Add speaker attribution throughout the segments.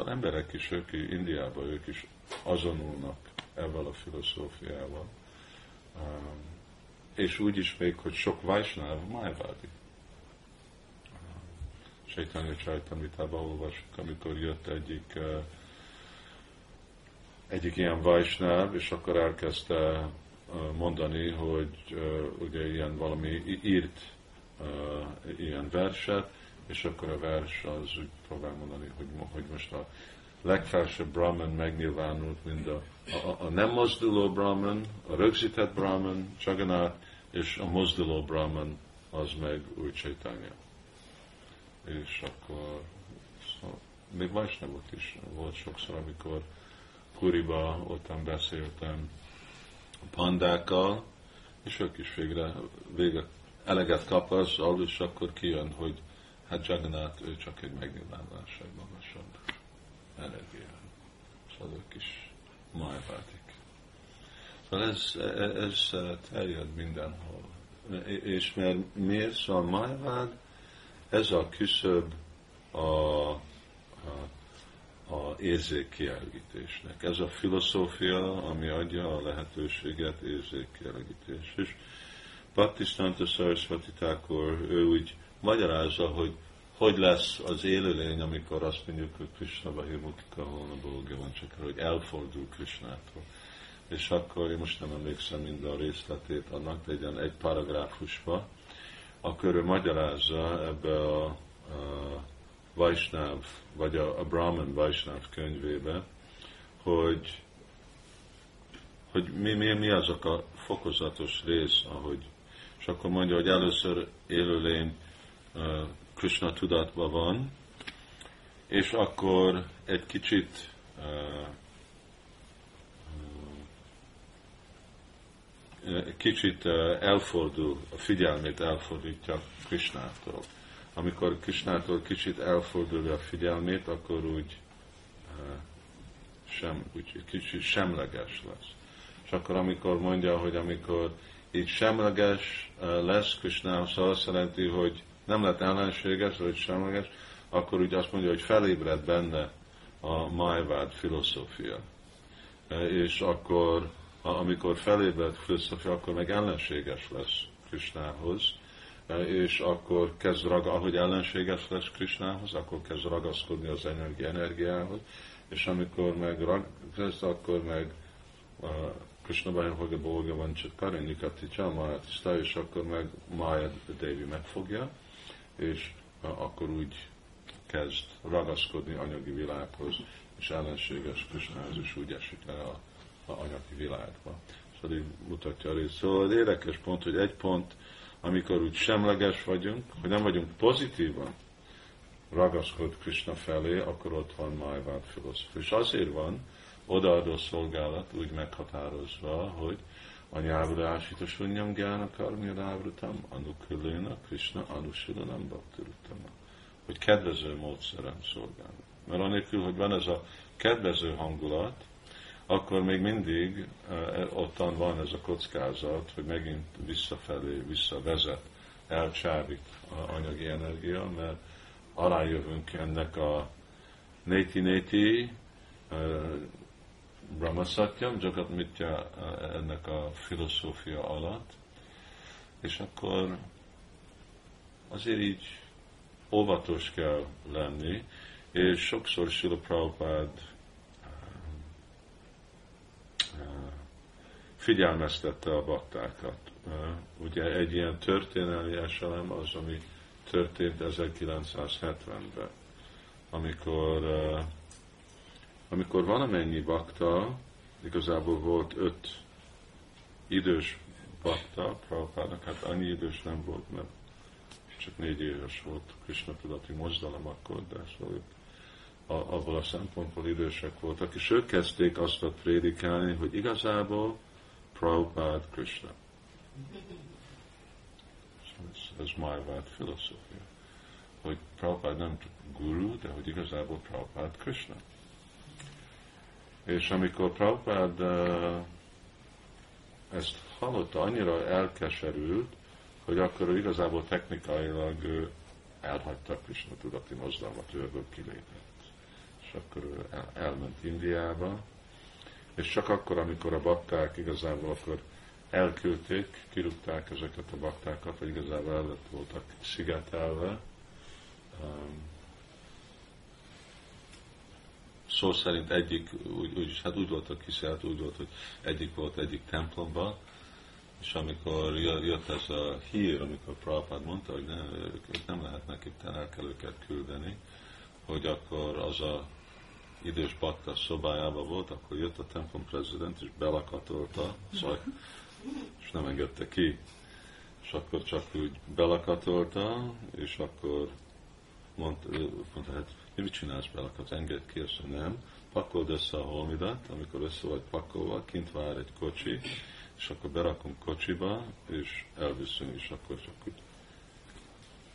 Speaker 1: Szóval emberek is, ők Indiában, ők is azonulnak ezzel a filozófiával. Um, és úgy is még, hogy sok Vajsnáv májvádi. Sétanya Csajtamitában olvasjuk, amikor jött egyik uh, egyik ilyen Vajsnáv, és akkor elkezdte uh, mondani, hogy uh, ugye ilyen valami írt ilyen verset, és akkor a vers az úgy próbál mondani, hogy, hogy most a legfelsőbb Brahman megnyilvánult, mind a, a, a nem mozduló Brahman, a rögzített Brahman, Csaganát, és a mozduló Brahman az meg új Chaitanya. És akkor szóval, még Vajsnavok is volt sokszor, amikor Kuriba ottan beszéltem pandákkal, és ők is végre, végre eleget kap az, és akkor kijön, hogy hát Jagannath, ő csak egy megnyilvánulás egy magasabb energia. Szóval ők is májvátik. Szóval ez, ez terjed mindenhol. És mert miért? Szóval májvád, ez a küszöb a, a, a érzékkielégítésnek. Ez a filozófia, ami adja a lehetőséget érzékkielégítés. És Bhaktistanta Sarasvati Thakur, ő úgy magyarázza, hogy hogy lesz az élőlény, amikor azt mondjuk, hogy Krishna Bahirmukika holna Bógya van, csak hogy elfordul Krishnától. És akkor én most nem emlékszem mind a részletét annak, de egy, paragrafusba, akkor ő magyarázza ebbe a, a Vaisnav, vagy a, a Brahman Vaisnav könyvébe, hogy, hogy mi, mi, mi azok a fokozatos rész, ahogy, és akkor mondja, hogy először élőlény Krishna tudatban van, és akkor egy kicsit kicsit elfordul, a figyelmét elfordítja Krishnától. Amikor Krishnától kicsit elfordul a figyelmét, akkor úgy sem, úgy kicsit semleges lesz. És akkor amikor mondja, hogy amikor így semleges lesz Krishnához, szóval azt jelenti, hogy nem lett ellenséges, vagy semleges, akkor úgy azt mondja, hogy felébred benne a májvád filozófia. E, és akkor, amikor felébred filozófia, akkor meg ellenséges lesz Krisnához, e, és akkor kezd raga, ahogy ellenséges lesz Krisnához, akkor kezd ragaszkodni az energia energiához, és amikor meg rag, kezd, akkor meg Krishna Bhajam Hoga Bóga van csak Karinikati Csámáját és akkor meg Maya Devi megfogja, és akkor úgy kezd ragaszkodni anyagi világhoz, és ellenséges Krisnához is úgy esik le a, a anyagi világba. Szóval így mutatja a részt. Szóval érdekes pont, hogy egy pont, amikor úgy semleges vagyunk, hogy nem vagyunk pozitívan, ragaszkod Krishna felé, akkor ott van Májvád filozófia. És azért van odaadó szolgálat úgy meghatározva, hogy anyávudásita sunyam gyána karmyadávrutam, anukulléna Krishna anusilanam bhaktiruttama. Hogy kedvező módszeren szolgál. Mert anélkül, hogy van ez a kedvező hangulat, akkor még mindig uh, ottan van ez a kockázat, hogy megint visszafelé, visszavezet, elcsábít a anyagi energia, mert alájövünk ennek a néti-néti, uh, Brahma Satyam, Jagat Mitya ennek a filozófia alatt, és akkor azért így óvatos kell lenni, és sokszor Sila Prabhupád figyelmeztette a baktákat. Ugye egy ilyen történelmi eselem az, ami történt 1970-ben, amikor amikor valamennyi bakta, igazából volt öt idős bakta, Prabhupádnak, hát annyi idős nem volt, mert csak négy éves volt Krishna tudati mozdalom akkor, de szóval abból a szempontból idősek voltak, és ők kezdték azt a prédikálni, hogy igazából Prabhupád Krishna. Ez, ez Májvád filozófia. Hogy Prabhupád nem guru, de hogy igazából Prabhupád Krishna. És amikor Prabhupád ezt hallotta, annyira elkeserült, hogy akkor ő igazából technikailag ő elhagyta Krishna tudati mozdalmat, ő ebből kilépett. És akkor ő elment Indiába, és csak akkor, amikor a bakták igazából akkor elküldték, kirúgták ezeket a baktákat, vagy igazából el voltak szigetelve. Szó szerint egyik, úgy, úgy, hát úgy voltak kiszelt, úgy volt, hogy egyik volt egyik templomban, és amikor jött ez a hír, amikor Prabhupád mondta, hogy ne, ők nem lehetnek itt, el kell őket küldeni, hogy akkor az a idős bakta szobájában volt, akkor jött a templom prezident, és belakatolta, szóval, és nem engedte ki. És akkor csak úgy belakatolta, és akkor mondta, mondta hát mi mit csinálsz belakat, engedd ki, azt nem, pakold össze a holmidat, amikor össze vagy pakolva, kint vár egy kocsi, és akkor berakunk kocsiba, és elviszünk, és akkor csak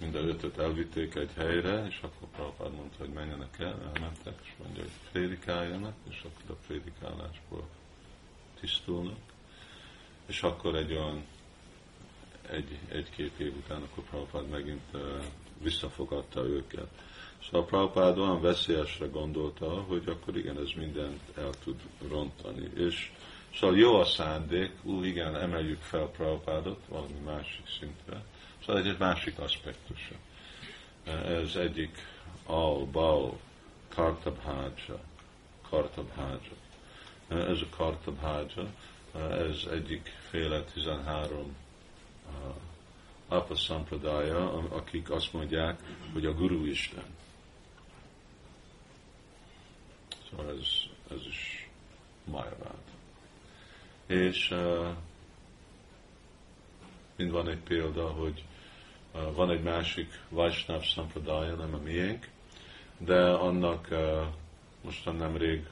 Speaker 1: minden ötöt elvitték egy helyre, és akkor Prabhupád mondta, hogy menjenek el, elmentek, és mondja, hogy prédikáljanak, és akkor a prédikálásból tisztulnak. És akkor egy olyan egy, egy-két év után akkor Prabhupád megint uh, visszafogadta őket. Szóval Prabhupád olyan veszélyesre gondolta, hogy akkor igen, ez mindent el tud rontani. És szóval jó a szándék, ú, igen, emeljük fel Prabhupádot valami másik szintre, Szóval egy másik aspektusa. Ez egyik al, bal, kartabhája, kartabhája. Ez a kartabhája, ez egyik féle 13 apa szampradája, akik azt mondják, hogy a Guru Isten. Szóval ez, ez is Majavád. És uh, mind van egy példa, hogy van egy másik Vaisnav Sampradaya, nem a miénk, de annak mostan nemrég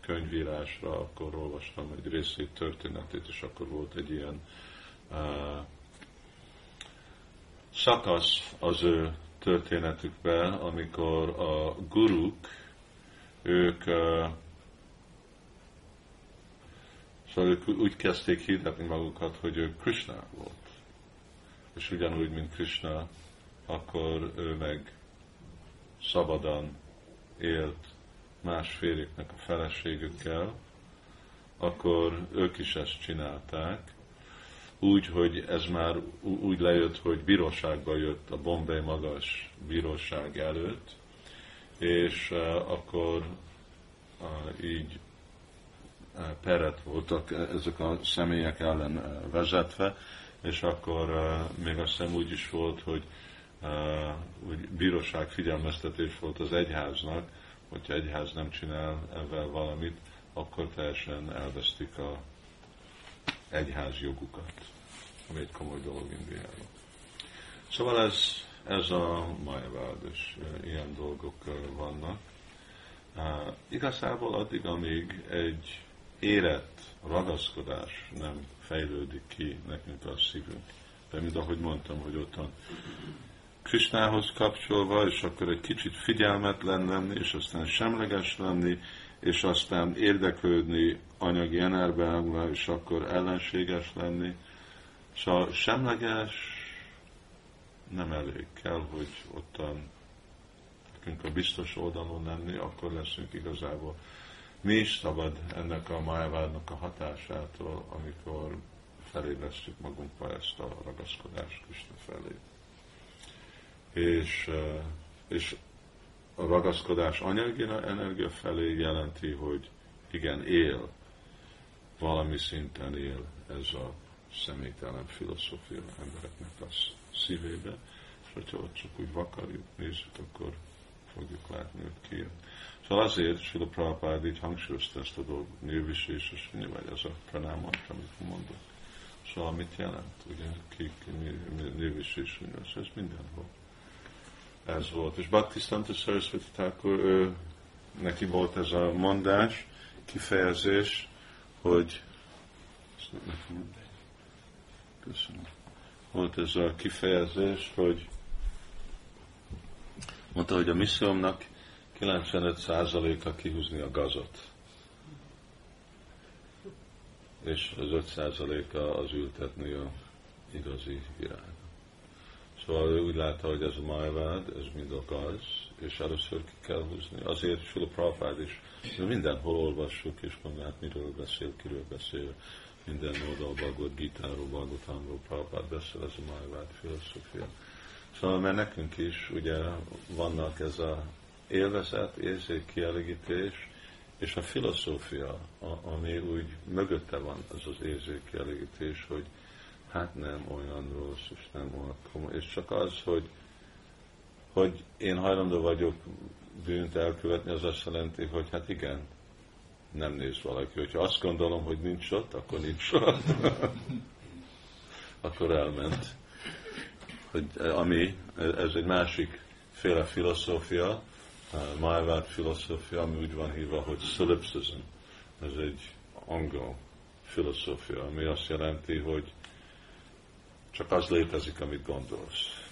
Speaker 1: könyvírásra, akkor olvastam egy részét, történetét, és akkor volt egy ilyen uh, szakasz az ő történetükben, amikor a guruk, ők szóval ők úgy kezdték hirdetni magukat, hogy ők Krishna volt. És ugyanúgy, mint Krishna, akkor ő meg szabadan élt más férjeknek a feleségükkel, akkor ők is ezt csinálták, úgy, hogy ez már úgy lejött, hogy bíróságba jött a Bombay magas bíróság előtt, és uh, akkor uh, így uh, peret voltak ezek a személyek ellen vezetve, és akkor még azt hiszem úgy is volt, hogy úgy bíróság figyelmeztetés volt az egyháznak, hogyha egyház nem csinál ebben valamit, akkor teljesen elvesztik a egyház jogukat, ami egy komoly dolog Indiában. Szóval ez, ez a Majavád, és ilyen dolgok vannak. Igazából addig, amíg egy érett ragaszkodás nem fejlődik ki nekünk a szívünk. De mint ahogy mondtam, hogy ottan Krisnához kapcsolva, és akkor egy kicsit figyelmetlen lenni, és aztán semleges lenni, és aztán érdeklődni anyagi energiával, és akkor ellenséges lenni. Szóval semleges nem elég. Kell, hogy ottan nekünk a biztos oldalon lenni, akkor leszünk igazából mi is szabad ennek a májavádnak a hatásától, amikor felébresztjük magunkba ezt a ragaszkodást Krishna felé. És, eh, és a ragaszkodás anyagi energia felé jelenti, hogy igen, él, valami szinten él ez a személytelen filozófia embereknek a szívébe, és hogyha ott csak úgy vakarjuk, nézzük, akkor fogjuk látni, hogy ki jön. Szóval azért Sula Prabhupád így hangsúlyozta ezt a dolgot, nőviséses, vagy ez a pranámant, amit mondok. Szóval mit jelent, ugye, ki, ki nőviséses, ez mindenhol. Ez volt. És Bhaktisztanta Sarasvati Thakur, neki volt ez a mondás, kifejezés, hogy Köszönöm. Volt ez a kifejezés, hogy mondta, hogy a missziómnak 95%-a kihúzni a gazot. És az 5%-a az ültetni a igazi virág. Szóval ő úgy látta, hogy ez a majvád, ez mind a gaz, és először ki kell húzni. Azért Sula Prabhupád is, de mindenhol olvassuk, és mondjuk, hát miről beszél, kiről beszél, minden oldal Bhagavad Gita-ról, Bhagavatamról, Prabhupád beszél, ez a Májvád filozófia. Szóval mert nekünk is ugye vannak ez a élvezet, érzék, kielégítés, és a filozófia, ami úgy mögötte van, az az érzék, kielégítés, hogy hát nem olyan rossz, és nem olyan komoly, és csak az, hogy, hogy én hajlandó vagyok bűnt elkövetni, az azt jelenti, hogy hát igen, nem néz valaki. Hogyha azt gondolom, hogy nincs ott, akkor nincs ott. akkor elment. Hogy, ami, ez egy másik féle filozófia, Májvád filozófia, ami úgy van hívva, hogy solipsism. Ez egy angol filozófia, ami azt jelenti, hogy csak az létezik, amit gondolsz.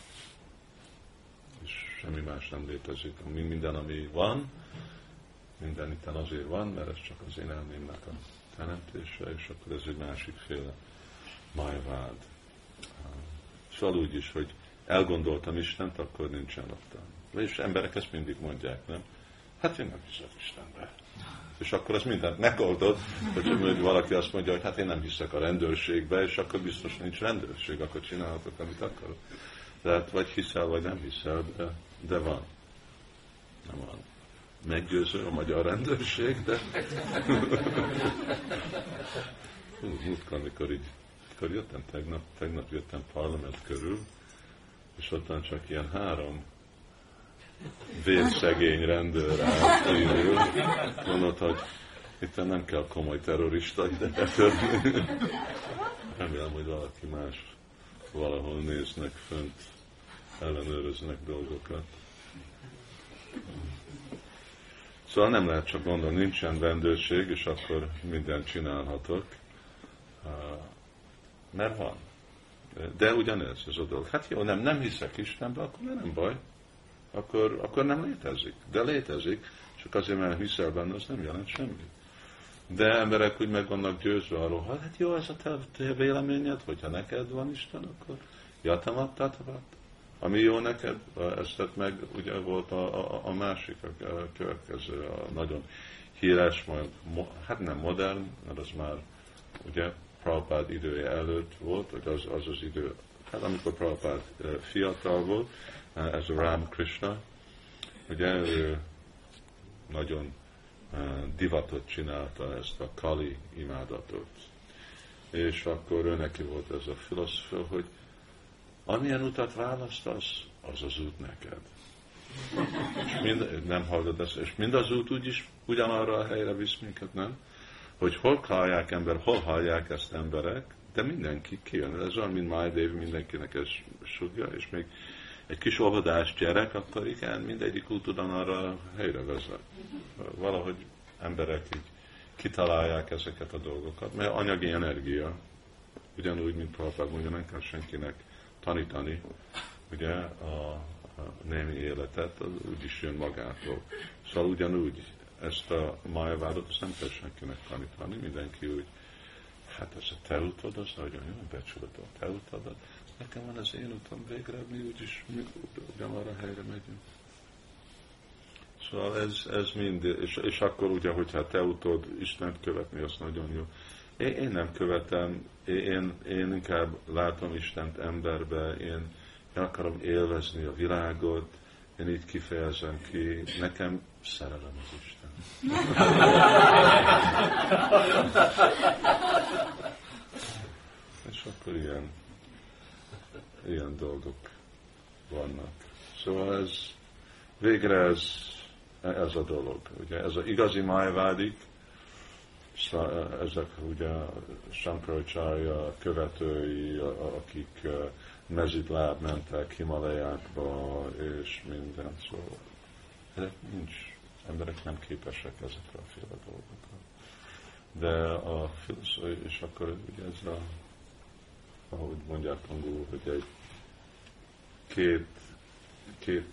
Speaker 1: Semmi más nem létezik. Minden, ami van, minden itt azért van, mert ez csak az én elmémnek a teremtése, és akkor ez egy másik féle májvád. Szóval úgy is, hogy elgondoltam Istent, akkor nincsen ott. És emberek ezt mindig mondják, nem? Hát én nem hiszek Istenbe. És akkor az mindent megoldod, hogy valaki azt mondja, hogy hát én nem hiszek a rendőrségbe, és akkor biztos nincs rendőrség, akkor csinálhatok, amit akarok. Tehát vagy hiszel, vagy nem hiszel, de, de van. Nem van. Meggyőző a magyar rendőrség, de... Múltkor, amikor így, amikor jöttem tegnap, tegnap jöttem parlament körül, és ottan csak ilyen három vérszegény rendőr állt mondott, hogy itt nem kell komoly terrorista ide betörni. Remélem, hogy valaki más valahol néznek fönt, ellenőröznek dolgokat. Szóval nem lehet csak gondolni, nincsen rendőrség, és akkor mindent csinálhatok. Mert van. De ugyanez ez a dolog. Hát jó, nem, nem hiszek Istenbe, akkor nem baj akkor, akkor nem létezik. De létezik, csak azért, mert hiszel benne, az nem jelent semmit. De emberek úgy meg vannak győzve arról, hogy hát jó, ez a te, te véleményed, hogyha neked van Isten, akkor jatamat Ami jó neked, ezt meg ugye volt a, a, a másik, a, a következő, a nagyon híres, majd, hát nem modern, mert az már ugye Prabhupád idője előtt volt, hogy az az, az idő, hát amikor Prabhupád fiatal volt, ez a Ram Krishna, ugye ő nagyon divatot csinálta ezt a Kali imádatot. És akkor ő neki volt ez a filozofia, hogy amilyen utat választasz, az az út neked. És mind, nem hallod ezt, és mind az út úgyis ugyanarra a helyre visz minket, nem? Hogy hol hallják ember, hol hallják ezt emberek, de mindenki kijön. Ez olyan, mint Májdév, mindenkinek ez sugja, és még egy kis óvodás gyerek, akkor igen, mindegyik út arra a helyre vezet. Valahogy emberek így kitalálják ezeket a dolgokat, mert anyagi energia, ugyanúgy, mint Prabhupád mondja, nem kell senkinek tanítani, ugye a, a némi életet, az úgyis jön magától. Szóval ugyanúgy ezt a májavádot, azt nem kell senkinek tanítani, mindenki úgy, hát ez a te utod, az nagyon jó, becsülöd a te utadat, nekem van az én utam végre, mi úgyis mi ugyanarra helyre megyünk. Szóval ez, ez mind, és, és akkor ugye, hogyha te utod Istent követni, az nagyon jó. Én, én nem követem, én, én inkább látom Istent emberbe, én, én akarom élvezni a világot, én így kifejezem ki, nekem szerelem az Isten. és akkor ilyen ilyen dolgok vannak. Szóval ez, végre ez, ez a dolog. Ugye ez az igazi májvádik, ezek ugye Sankaracharya követői, akik mezitláb mentek Himalajákba, és minden, szóval ezek nincs, emberek nem képesek ezekre a féle dolgokra. De a és akkor ugye ez a, ahogy mondják angolul, hogy egy két, két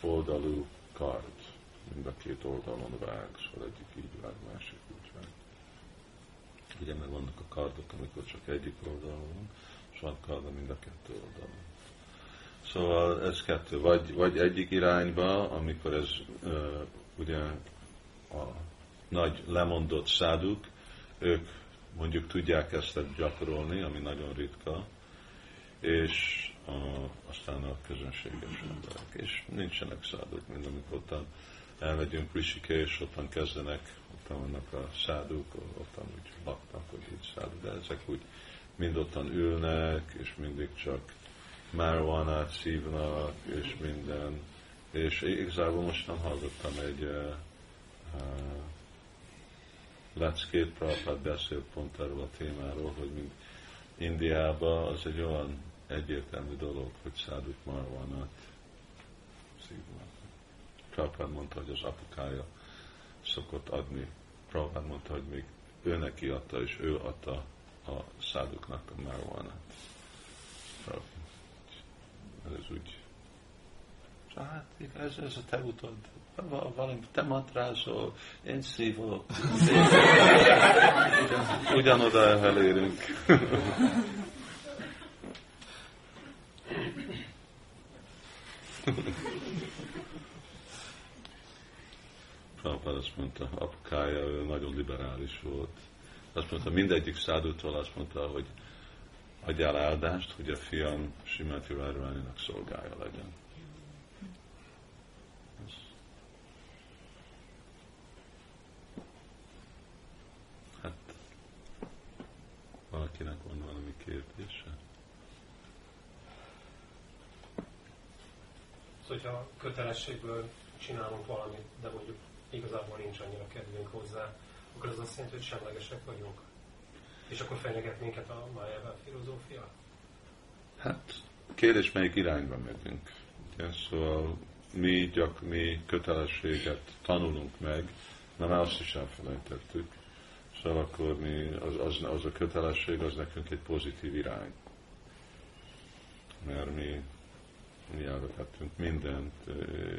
Speaker 1: oldalú kard, mind a két oldalon vág, szóval egyik így vág, másik úgy. Ugye, mert vannak a kardok, amikor csak egyik oldalon van, és van kard, mind a kettő oldalon. Szóval ez kettő. Vagy, vagy egyik irányba, amikor ez uh, ugye a nagy lemondott száduk, ők mondjuk tudják ezt gyakorolni, ami nagyon ritka, és a, aztán a közönséges emberek. És nincsenek száduk, mint amikor ottan elmegyünk és ottan kezdenek, vannak a száduk, ottan úgy laknak, hogy így száduk, de ezek úgy mind ottan ülnek, és mindig csak marijuanát szívnak, és minden. És igazából mostan hallottam egy uh, uh, leckét, Prabhupád beszélt pont erről a témáról, hogy mind Indiában az egy olyan egyértelmű dolog, hogy száduk marijuanát szívnak. Prabhupád mondta, hogy az apukája szokott adni. Prabhupád mondta, hogy még ő neki adta, és ő adta a száduknak a marijuanát. Ez úgy. Hát ez, ez a te utad. Valami, te matrázol, én szívok. Ugyan, ugyanoda elérünk. Prabhupád azt mondta, apukája, ő nagyon liberális volt. Azt mondta, mindegyik szádútól azt mondta, hogy adjál áldást, hogy a fiam Simati Várványinak szolgája legyen. Hát, valakinek van valami kérdése?
Speaker 2: Szóval, hogyha kötelességből csinálunk valamit, de mondjuk igazából nincs annyira kedvünk hozzá, akkor az azt jelenti, hogy semlegesek vagyunk. És akkor fenyeget minket a Májával filozófia?
Speaker 1: Hát, kérdés, melyik irányba megyünk. Ugye? Szóval mi, gyak, mi kötelességet tanulunk meg, nem azt is elfelejtettük. Szóval akkor mi, az, az, az a kötelesség, az nekünk egy pozitív irány. Mert mi, mi elvetettünk mindent,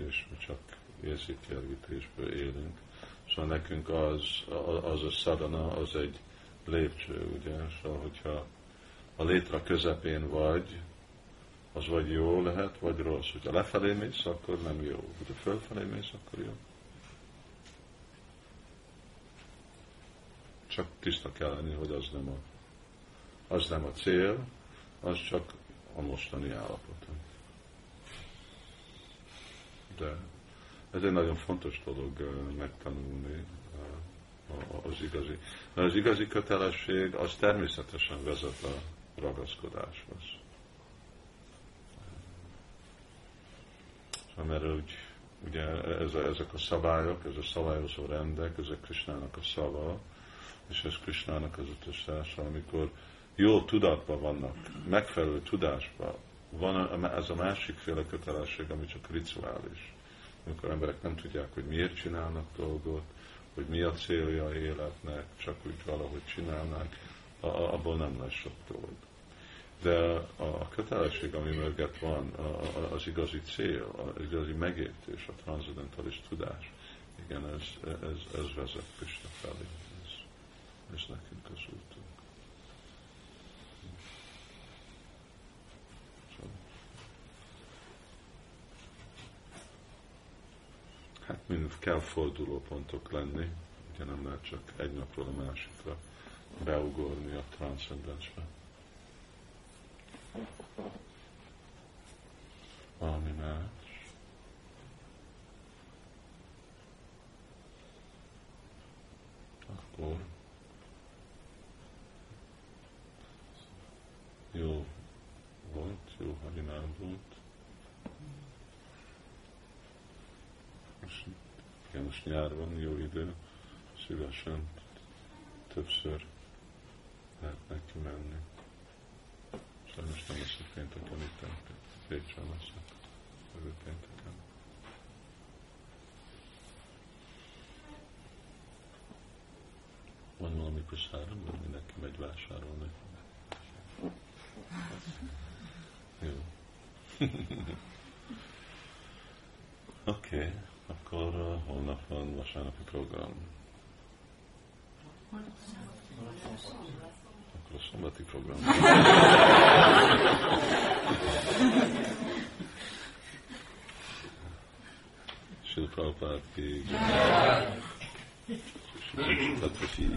Speaker 1: és mi csak érzékelgetésből élünk. Szóval nekünk az, az a szadana, az egy lépcső, ugye? Szóval, hogyha a létre közepén vagy, az vagy jó lehet, vagy rossz. Hogyha lefelé mész, akkor nem jó. Hogyha fölfelé mész, akkor jó. Csak tiszta kell lenni, hogy az nem a, az nem a cél, az csak a mostani állapot. De ez egy nagyon fontos dolog megtanulni, az igazi. Mert az igazi kötelesség az természetesen vezet a ragaszkodáshoz. Mert úgy, ugye ez a, ezek a szabályok, ez a szabályozó rendek, ezek Krisnának a szava, és ez Krisnának az utasítása, amikor jó tudatban vannak, megfelelő tudásban, van ez a másikféle kötelesség, ami csak rituális. Amikor emberek nem tudják, hogy miért csinálnak dolgot, hogy mi a célja a életnek, csak úgy valahogy csinálnák, abból nem lesz sok dolog. De a kötelesség, ami mögött van, az igazi cél, az igazi megértés, a transzendentális tudás, igen, ez, ez, ez vezet Krishna felé. Ez, ez nekünk az útunk. hát mind kell fordulópontok lenni, ugye nem lehet csak egy napról a másikra beugorni a transzcendensbe. Valami más. Akkor jó volt, jó harinám volt. Most, igen, most nyár van, jó idő, szívesen többször lehet neki menni. Sajnos nem lesz a pénteken itt, Pécsen leszek jövő pénteken. Van valami kuszárom, de mindenki megy vásárolni. Jó. Oké. Okay akkor holnap van vasárnapi program. Akkor a szombati program. Sri Prabhupád ki. Sri Prabhupád ki.